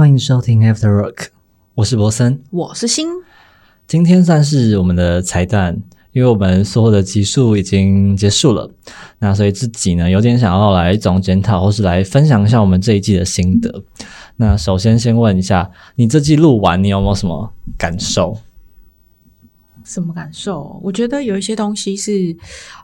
欢迎收听 After Work，我是博森，我是新。今天算是我们的彩蛋，因为我们所有的集数已经结束了，那所以自己呢有点想要来总检讨，或是来分享一下我们这一季的心得。那首先先问一下，你这季录完，你有没有什么感受？什么感受？我觉得有一些东西是，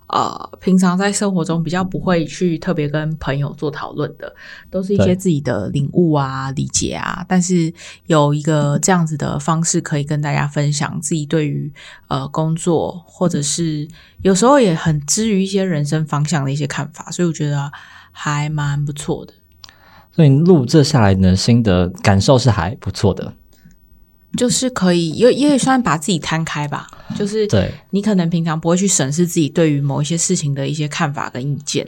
呃，平常在生活中比较不会去特别跟朋友做讨论的，都是一些自己的领悟啊、理解啊。但是有一个这样子的方式，可以跟大家分享自己对于呃工作，或者是有时候也很基于一些人生方向的一些看法，所以我觉得还蛮不错的。所以录这下来呢心得感受是还不错的，就是可以，也也算把自己摊开吧。就是对，你可能平常不会去审视自己对于某一些事情的一些看法跟意见，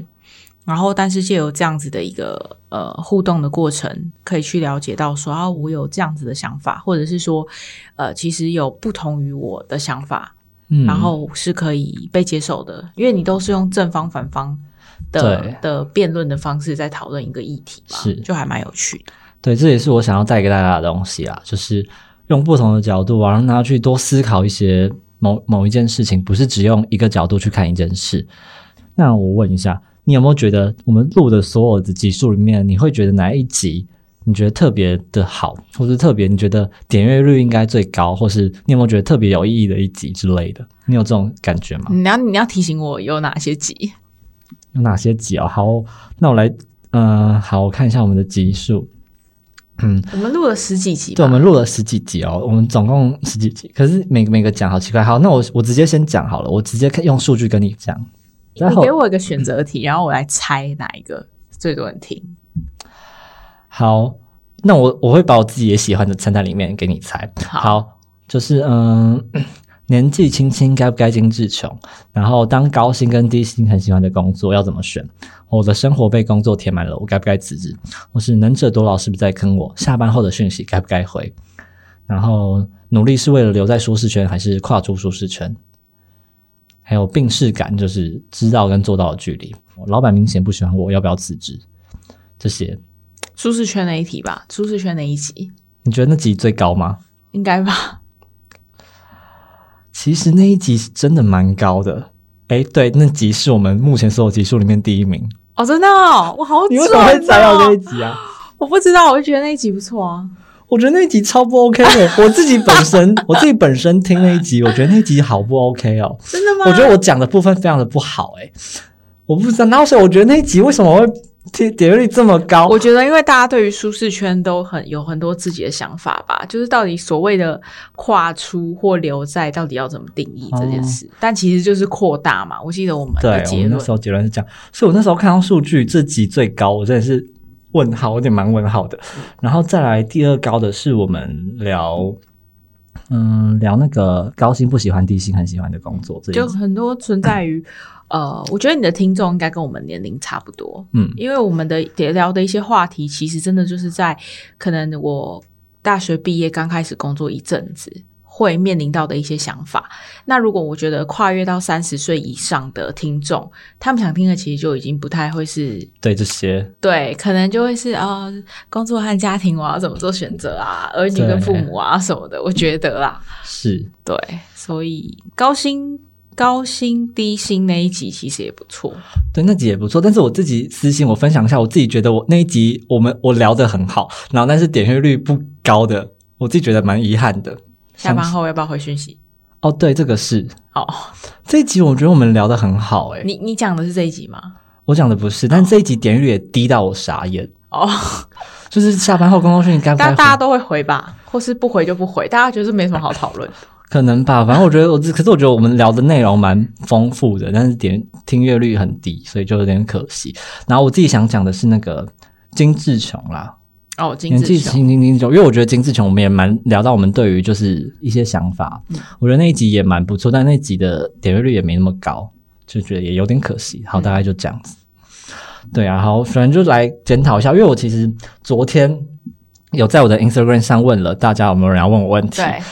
然后但是借由这样子的一个呃互动的过程，可以去了解到说啊，我有这样子的想法，或者是说呃，其实有不同于我的想法，嗯，然后是可以被接受的，因为你都是用正方反方的的辩论的方式在讨论一个议题嘛，是。就还蛮有趣的。对，这也是我想要带给大家的东西啊，就是用不同的角度啊，让他去多思考一些某某一件事情，不是只用一个角度去看一件事。那我问一下，你有没有觉得我们录的所有的集数里面，你会觉得哪一集你觉得特别的好，或是特别你觉得点阅率应该最高，或是你有没有觉得特别有意义的一集之类的？你有这种感觉吗？你要你要提醒我有哪些集？有哪些集哦？好，那我来，呃，好，我看一下我们的集数。我们录了十几集吧，对，我们录了十几集哦，我们总共十几集，可是每每个讲好奇怪。好，那我我直接先讲好了，我直接看用数据跟你讲。你给我一个选择题，然后我来猜哪一个最多人听。好，那我我会把我自己也喜欢的掺在里面给你猜。好就是嗯，年纪轻轻该不该精致穷？然后当高薪跟低薪很喜欢的工作要怎么选？我的生活被工作填满了，我该不该辞职？或是能者多劳是不是在坑我？下班后的讯息该不该回？然后努力是为了留在舒适圈，还是跨出舒适圈？还有病视感，就是知道跟做到的距离。老板明显不喜欢我，要不要辞职？这些舒适圈那一题吧，舒适圈那一集你觉得那集最高吗？应该吧？其实那一集是真的蛮高的。哎，对，那集是我们目前所有集数里面第一名。哦，真的哦，我好你为什么会准猜到这一哦！集啊？我不知道，我就觉得那一集不错啊。我觉得那一集超不 OK 的。我自己本身，我自己本身听那一集，我觉得那一集好不 OK 哦。真的吗？我觉得我讲的部分非常的不好、诶，我不知道。然后所以我觉得那一集为什么会点点率这么高？我觉得，因为大家对于舒适圈都很有很多自己的想法吧，就是到底所谓的跨出或留在，到底要怎么定义这件事？但其实就是扩大嘛。我记得我们的结论我们那时候结论是这样，所以我那时候看到数据，这集最高，我真的是问号，有点蛮问号的。然后再来第二高的是我们聊，嗯，聊那个高薪不喜欢低薪很喜欢的工作，就很多存在于，呃，我觉得你的听众应该跟我们年龄差不多，嗯因为我们的聊的一些话题，其实真的就是在可能我大学毕业刚开始工作一阵子。会面临到的一些想法。那如果我觉得跨越到三十岁以上的听众，他们想听的其实就已经不太会是对这些，对，可能就会是啊、呃工作和家庭我要怎么做选择啊，儿女跟父母啊什么的。我觉得啦，是对，所以高薪、高薪、低薪那一集其实也不错。对那集也不错。但是我自己私信我分享一下，我自己觉得我那一集我们我聊得很好，然后但是点阅率不高的，我自己觉得蛮遗憾的。下班后要不要回讯息？哦，对，这个是哦，这一集，我觉得我们聊得很好、诶，你你讲的是这一集吗？我讲的不是，但这一集点阅率也低到我傻眼。哦，就是下班后工作讯该不该回？大大家都会回吧，或是不回就不回，大家觉得没什么好讨论。可能吧，反正我觉得我只，可是我觉得我们聊的内容蛮丰富的，但是点听阅率很低，所以就有点可惜。然后我自己想讲的是那个金志琼啦，哦，金年纪志雄，轻轻金志琼，因为我觉得金志琼我们也蛮聊到我们对于就是一些想法，嗯我觉得那一集也蛮不错，但那一集的点阅率也没那么高，就觉得也有点可惜。好，嗯大概就这样子。对啊，好，反正就来检讨一下，因为我其实昨天有在我的 Instagram 上问了大家有没有人要问我问题，对，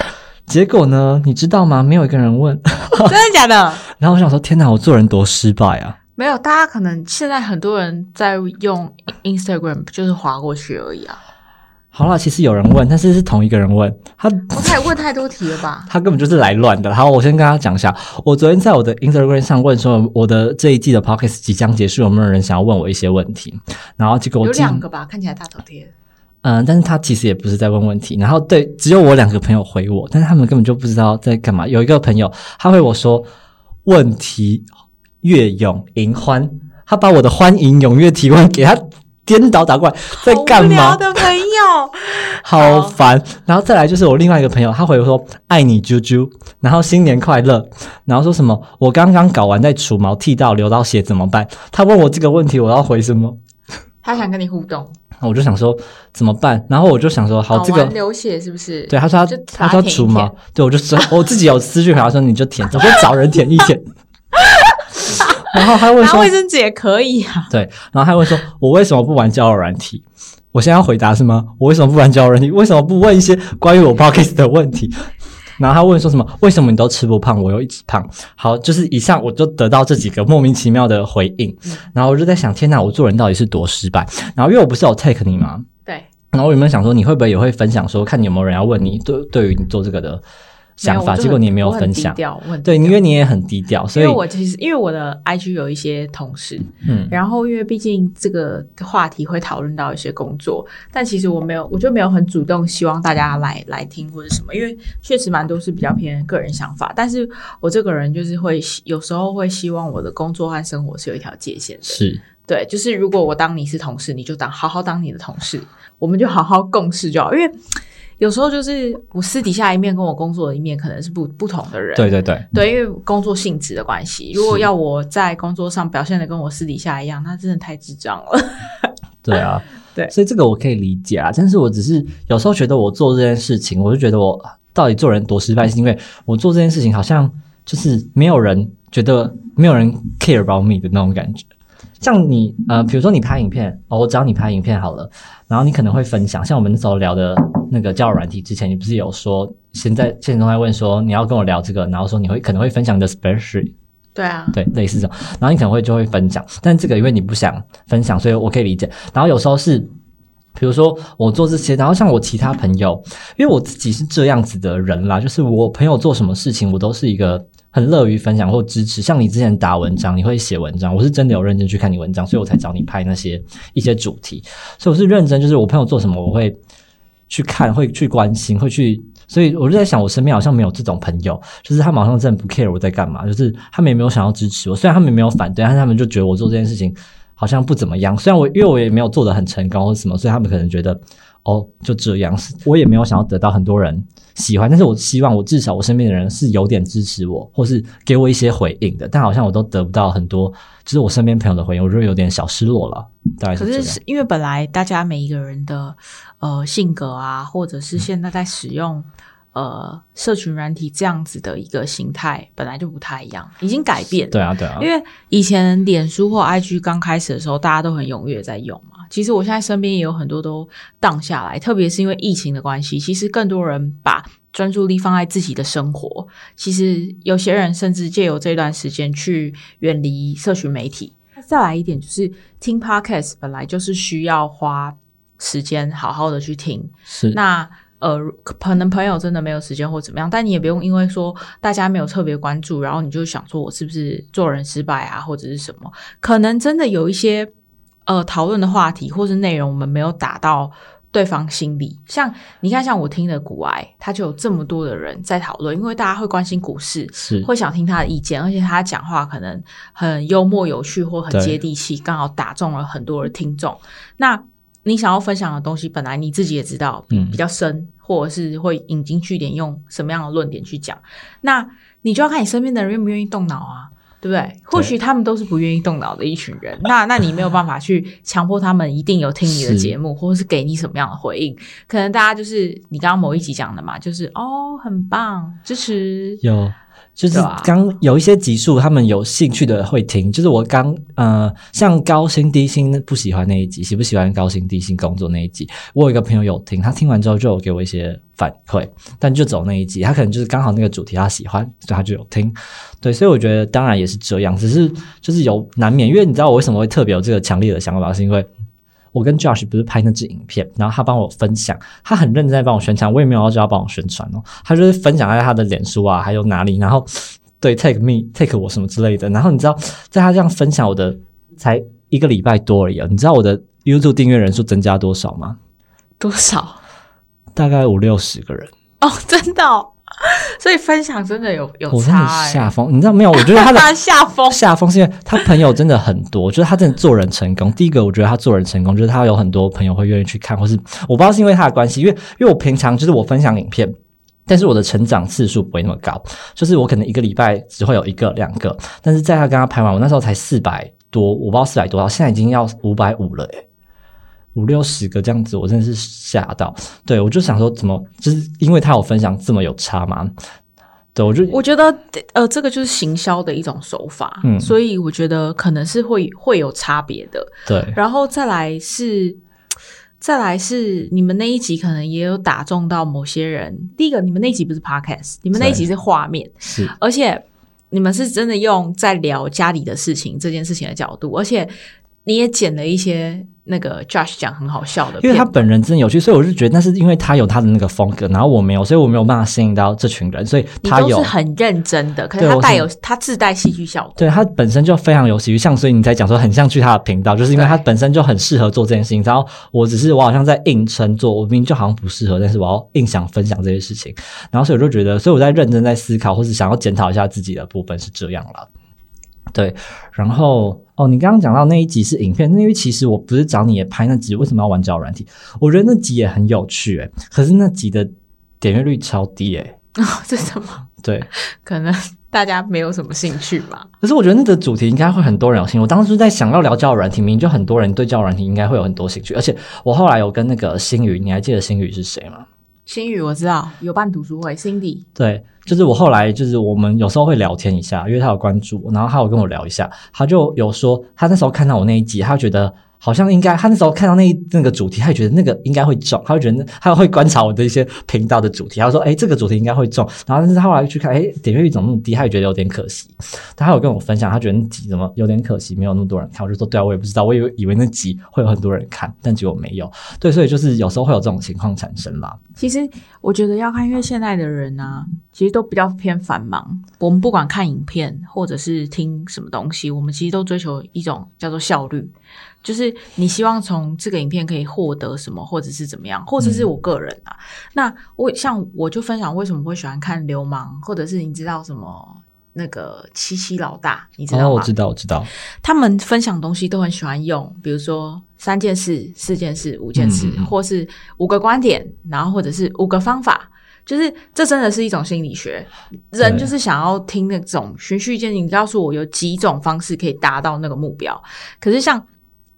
结果呢，你知道吗？没有一个人问。真的假的？然后我想说，天哪，我做人多失败啊！没有，大家可能现在很多人在用 Instagram，就是划过去而已啊。好了，其实有人问，但是是同一个人问他，我太问太多题了吧？他根本就是来乱的。好，我先跟他讲一下，我昨天在我的 Instagram 上问说，我的这一季的 Podcast 即将结束，有没有人想要问我一些问题？然后结果我有两个吧，看起来大头贴。嗯，但是他其实也不是在问问题，然后对，只有我两个朋友回我，但是他们根本就不知道在干嘛。有一个朋友他回我说，问题跃涌迎欢，他把我的欢迎踊跃提问给他颠倒打过来，在干嘛？的朋友，好烦。然后再来就是我另外一个朋友，他回我说爱你啾啾，然后新年快乐，然后说什么我刚刚搞完在除毛剃到流到血怎么办？他问我这个问题，我要回什么？他想跟你互动。我就想说怎么办？然后我就想说好，这个流血是不是？对，他说就他他把它舔一说除毛舔，对我就说我自己有私讯回他说你就舔，我说找人舔一舔。然后他问说拿卫，生纸也可以啊。对，然后他问说，我为什么不玩交友软体？我现在要回答是吗？我为什么不玩交友软体？为什么不问一些关于我 p o c k e t 的问题？然后他问说什么？为什么你都吃不胖，我又一直胖？好，就是以上我就得到这几个莫名其妙的回应，然后我就在想，天哪，我做人到底是多失败？然后因为我不是有 take 你吗？对，然后我有没有想说，你会不会也会分享说，看你有没有人要问你对对于你做这个的想法？结果你也没有很分享对，因为你也很低调，所以因为我其实因为我的 IG 有一些同事，嗯，然后因为毕竟这个话题会讨论到一些工作，但其实我没有，我就没有很主动希望大家来来听或者什么，因为确实蛮多是比较偏个人想法，但是我这个人就是会有时候会希望我的工作和生活是有一条界限的，是对，就是如果我当你是同事，你就当好好当你的同事，我们就好好共事就好。因为有时候就是我私底下一面跟我工作的一面可能是不不同的人，对对对，对，因为工作性质的关系。如果要我在工作上表现的跟我私底下一样，那真的太智障了。对啊，对所以这个我可以理解啊，但是我只是有时候觉得我做这件事情，我就觉得我到底做人多失败，是因为我做这件事情好像就是没有人觉得没有人 care about me 的那种感觉。像你呃，比如说你拍影片，哦，我找你拍影片好了，然后你可能会分享，像我们那时候聊的那个交友软体之前，你不是有说现在现在都在问说你要跟我聊这个，然后说你会可能会分享你的 spreadsheet，对啊，对，类似这种，然后你可能会就会分享，但这个因为你不想分享，所以我可以理解。然后有时候是，比如说我做这些，然后像我其他朋友，因为我自己是这样子的人啦，就是我朋友做什么事情，我都是一个很乐于分享或支持。像你之前打文章，你会写文章，我是真的有认真去看你文章，所以我才找你拍那些一些主题，所以我是认真，就是我朋友做什么，我会去看，会去关心，会去。所以我就在想，我身边好像没有这种朋友，就是他们好像真的不 care 我在干嘛，就是他们也没有想要支持我，虽然他们没有反对，但是他们就觉得我做这件事情好像不怎么样。虽然我因为我也没有做的很成功或什么，所以他们可能觉得哦就这样，我也没有想要得到很多人喜欢，但是我希望我至少我身边的人是有点支持我，或是给我一些回应的，但好像我都得不到很多，就是我身边朋友的回应，我就有点小失落了，大概是可。是是因为本来大家每一个人的呃性格啊，或者是现在在使用呃社群软体这样子的一个形态，本来就不太一样，已经改变了。对啊，对啊因，为以前脸书或 IG 刚开始的时候，大家都很踊跃在用嘛。其实我现在身边也有很多都荡下来，特别是因为疫情的关系，其实更多人把专注力放在自己的生活。其实有些人甚至借由这段时间去远离社群媒体。再来一点就是听 Podcast 本来就是需要花时间好好的去听，是那呃，可能朋友真的没有时间或怎么样，但你也不用因为说大家没有特别关注，然后你就想说我是不是做人失败啊，或者是什么？可能真的有一些呃讨论的话题或是内容，我们没有打到对方心里。像你看，像我听的股癌，他就有这么多的人在讨论，因为大家会关心股市，是会想听他的意见，而且他讲话可能很幽默有趣或很接地气，刚好打中了很多的听众。那你想要分享的东西，本来你自己也知道，嗯比较深，或者是会引经据典，用什么样的论点去讲，那你就要看你身边的人愿不愿意动脑啊。对不对？或许他们都是不愿意动脑的一群人，那那你没有办法去强迫他们一定有听你的是节目，或者是给你什么样的回应。可能大家就是你刚刚某一集讲的嘛，就是哦，很棒，支持，有，就是刚有一些集数，他们有兴趣的会听。就是我刚呃，像高薪低薪不喜欢那一集，喜不喜欢高薪低薪工作那一集，我有一个朋友有听，他听完之后就有给我一些反馈，但就走那一集，他可能就是刚好那个主题他喜欢，所以他就有听。对，所以我觉得当然也是这样，只是就是有难免，因为你知道我为什么会特别有这个强烈的想法，是因为。我跟 Josh 不是拍那支影片，然后他帮我分享，他很认真在帮我宣传，我也没有要叫他帮我宣传哦，他就是分享在他的脸书啊，还有哪里，然后对 take me take 我什么之类的，然后你知道，在他这样分享我的才一个礼拜多而已啊，你知道我的 YouTube 订阅人数增加多少吗？多少？大概五六十个人。哦，真的、哦，所以分享真的有有我真的下风，你知道没有？我觉得他的他下风，下风是因为他朋友真的很多，就是他真的做人成功。第一个，我觉得他做人成功，就是他有很多朋友会愿意去看，或是我不知道是因为他的关系，因为因为我平常就是我分享影片。但是我的成长次数不会那么高，就是我可能一个礼拜只会有一个两个，但是在他跟他拍完，我那时候才四百多，我不知道四百多少，现在已经要五百五了诶，五六十个这样子，我真的是吓到。对我就想说，怎么就是因为他有分享这么有差吗？对我就我觉得呃，这个就是行销的一种手法，嗯所以我觉得可能是会会有差别的。对然后再来是，再来是你们那一集可能也有打中到某些人。第一个，你们那一集不是 podcast，你们那一集是画面，是而且你们是真的用在聊家里的事情这件事情的角度，而且你也剪了一些那个 Josh 讲很好笑的，因为他本人真的有趣，所以我就觉得那是因为他有他的那个风格，然后我没有，所以我没有办法吸引到这群人，所以他有是很认真的，可是他带有他自带戏剧效果。对他本身就非常有喜剧，像所以你才讲说很像去他的频道，就是因为他本身就很适合做这件事情。然后我只是我好像在硬撑做，我明明就好像不适合，但是我要硬想分享这些事情，然后所以我就觉得，所以我在认真在思考，或是想要检讨一下自己的部分是这样了。对，然后哦，你刚刚讲到那一集是影片，那因为其实我不是找你也拍那集，为什么要玩交友软体？我觉得那集也很有趣，诶，可是那集的点阅率超低，诶。这什么？对，可能大家没有什么兴趣吧。可是我觉得那个主题应该会很多人有兴趣。我当时在想要聊交友软体，明明就很多人对交友软体应该会有很多兴趣。而且我后来有跟那个星宇，你还记得星宇是谁吗？新宇我知道有办读书会，Cindy。对，就是我后来就是我们有时候会聊天一下，因为他有关注，然后他有跟我聊一下，他就有说他那时候看到我那一集，他觉得好像应该，他那时候看到那一那个主题，他也觉得那个应该会中，他会觉得他会观察我的一些频道的主题，他说哎这个主题应该会中，然后但是他后来去看，哎点阅率怎么那么低，他也觉得有点可惜。他有跟我分享，他觉得那集怎么有点可惜，没有那么多人看。我就说对啊，我也不知道，我以为以为那集会有很多人看，但结果没有。对，所以就是有时候会有这种情况产生啦。其实我觉得要看，因为现在的人啊，其实都比较偏繁忙。我们不管看影片或者是听什么东西，我们其实都追求一种叫做效率，就是你希望从这个影片可以获得什么，或者是怎么样，或者是我个人啊。那我像我就分享为什么会喜欢看流氓，或者是你知道什么那个七七老大，你知道哦，吗？我知道，我知道。他们分享东西都很喜欢用，比如说三件事、四件事、五件事，或是五个观点，然后或者是五个方法。就是这真的是一种心理学，人就是想要听那种循序渐进。你告诉我有几种方式可以达到那个目标，可是像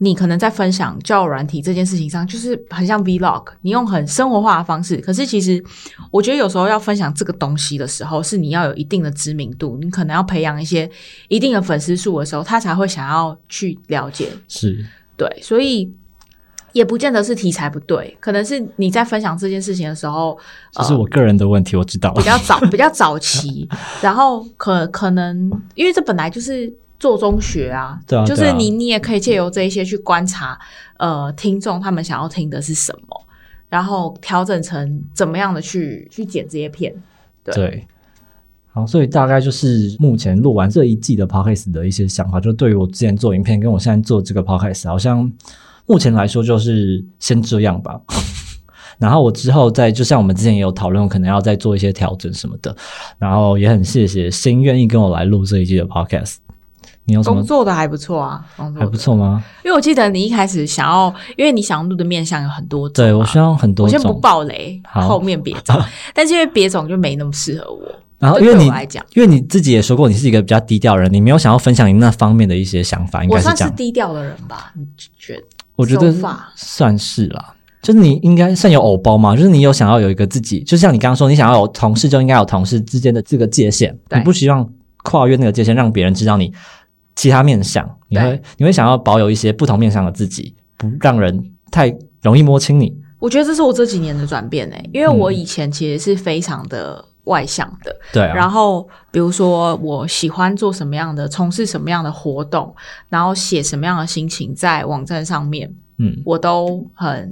你可能在分享交友软体这件事情上，就是很像 vlog，你用很生活化的方式。可是其实我觉得有时候要分享这个东西的时候，是你要有一定的知名度，你可能要培养一些一定的粉丝数的时候，他才会想要去了解。是，对，所以也不见得是题材不对，可能是你在分享这件事情的时候，这是我个人的问题，我知道比。较早比较早期，然后可可能因为这本来就是做中学啊，就是你你也可以借由这一些去观察，呃，听众他们想要听的是什么，然后调整成怎么样的去去剪这些片。对对。好，所以大概就是目前录完这一季的 podcast 的一些想法，就对于我之前做影片跟我现在做这个 podcast，好像目前来说就是先这样吧。然后我之后再，就像我们之前也有讨论，可能要再做一些调整什么的。然后也很谢谢新愿意跟我来录这一季的 podcast。工作的还不错啊，工作还不错吗？因为我记得你一开始想要，因为你想要录的面向有很多种嘛，对我希望很多我先不种。爆雷，后面别种，但是因为别种就没那么适合我。然后因为你来讲，因为你自己也说过，你是一个比较低调的人，你没有想要分享你那方面的一些想法，应我算是该是这样。低调的人吧？你觉得？我觉得算是啦。就是你应该算有偶包嘛，就是你有想要有一个自己，就像你刚刚说，你想要有同事就应该有同事之间的这个界限，你不希望跨越那个界限，让别人知道你其他面相，你会你会想要保有一些不同面相的自己，不让人太容易摸清你。我觉得这是我这几年的转变诶、因为我以前其实是非常的外向的，对啊，然后比如说我喜欢做什么样的、从事什么样的活动，然后写什么样的心情在网站上面，嗯，我都很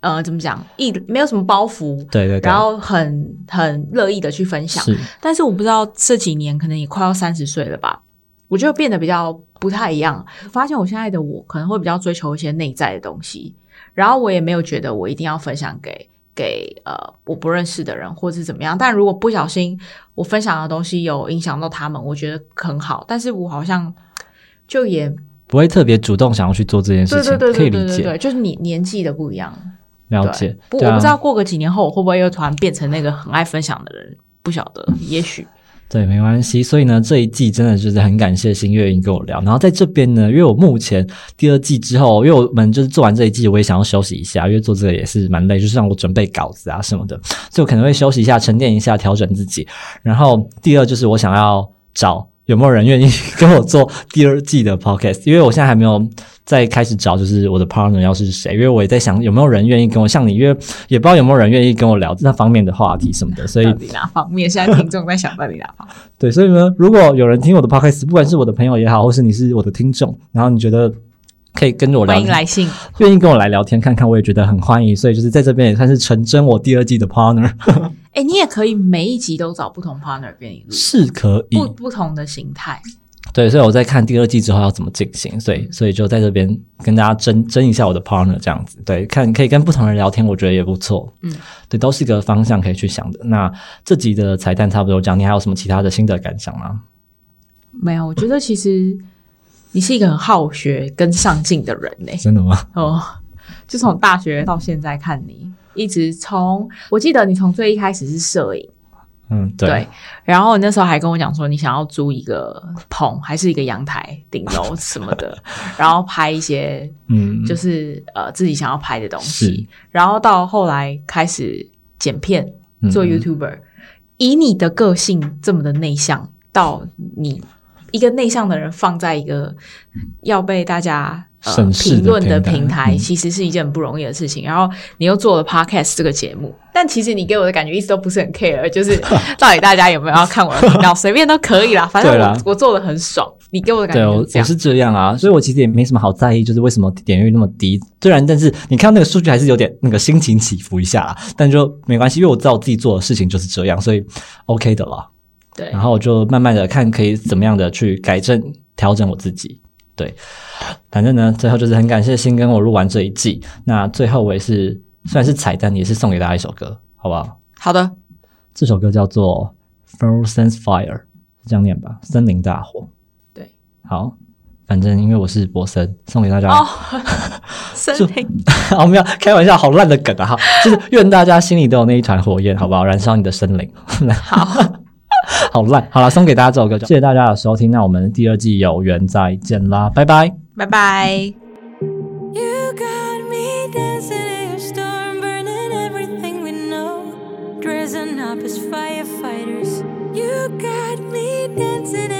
呃怎么讲，一没有什么包袱，对对对，然后很很乐意的去分享。是。但是我不知道这几年可能也快要三十岁了吧，我就变得比较不太一样。发现我现在的我可能会比较追求一些内在的东西，然后我也没有觉得我一定要分享给给呃我不认识的人或是怎么样。但如果不小心我分享的东西有影响到他们，我觉得很好。但是我好像就也不会特别主动想要去做这件事情，对对对可以理解，对就是你年纪的不一样。了解。不，啊我不知道过个几年后我会不会又突然变成那个很爱分享的人，不晓得，也许。对，没关系。所以呢，这一季真的就是很感谢新月英跟我聊。然后在这边呢，因为我目前第二季之后，因为我们就是做完这一季，我也想要休息一下，因为做这个也是蛮累，就是让我准备稿子啊什么的，就可能会休息一下，沉淀一下，调整自己。然后第二就是我想要找有没有人愿意跟我做第二季的 podcast，因为我现在还没有再开始找，就是我的 partner 要是谁，因为我也在想有没有人愿意跟我像你，因为也不知道有没有人愿意跟我聊那方面的话题什么的，所以到底哪方面？现在听众在想到底哪方面？对，所以呢，如果有人听我的 podcast，不管是我的朋友也好，或是你是我的听众，然后你觉得可以跟我聊欢迎来信。愿意跟我来聊天看看，我也觉得很欢迎。所以就是在这边也算是成真我第二季的 partner，哎，你也可以每一集都找不同 partner 跟你录，是可以。不不同的形态。对，所以我在看第二季之后要怎么进行，所以所以就在这边跟大家争争一下我的 partner 这样子。对，看可以跟不同人聊天，我觉得也不错。嗯，对，都是一个方向可以去想的。那这集的彩蛋差不多这样，你还有什么其他的心得感想吗？没有，我觉得其实你是一个很好学跟上进的人呢。真的吗？哦，就从大学到现在看你，一直从我记得你从最一开始是摄影，嗯，对，对，然后你那时候还跟我讲说你想要租一个棚，还是一个阳台顶楼什么的，然后拍一些嗯，就是呃自己想要拍的东西，然后到后来开始剪片做嗯。YouTuber，、以你的个性这么的内向，到你一个内向的人放在一个要被大家。呃评论的平台其实是一件很不容易的事情。然后你又做了 podcast 这个节目，但其实你给我的感觉一直都不是很 care，就是 到底大家有没有要看我的频道，随便都可以啦，反正我我做的很爽。你给我的感觉是这样，我是这样啊，所以我其实也没什么好在意，就是为什么点阅率那么低。虽然，但是你看到那个数据还是有点那个心情起伏一下啦，但就没关系，因为我知道我自己做的事情就是这样，所以 OK 的啦。对然后我就慢慢的看可以怎么样的去改正、调整我自己。对，反正呢，最后就是很感谢新跟我录完这一季。那最后我也是虽然是彩蛋，也是送给大家一首歌，好不好？好的，这首歌叫做《Frozen Fire》，是这样念吧？森林大火。对，好，反正因为我是博森，送给大家。哦，森林好，没有开玩笑，好烂的梗啊！哈，就是愿大家心里都有那一团火焰，好不好？燃烧你的森林。好，好烂，好了，送给大家这首歌，谢谢大家的收听。那我们第二季有缘再见啦，拜拜。拜拜。You got me dancing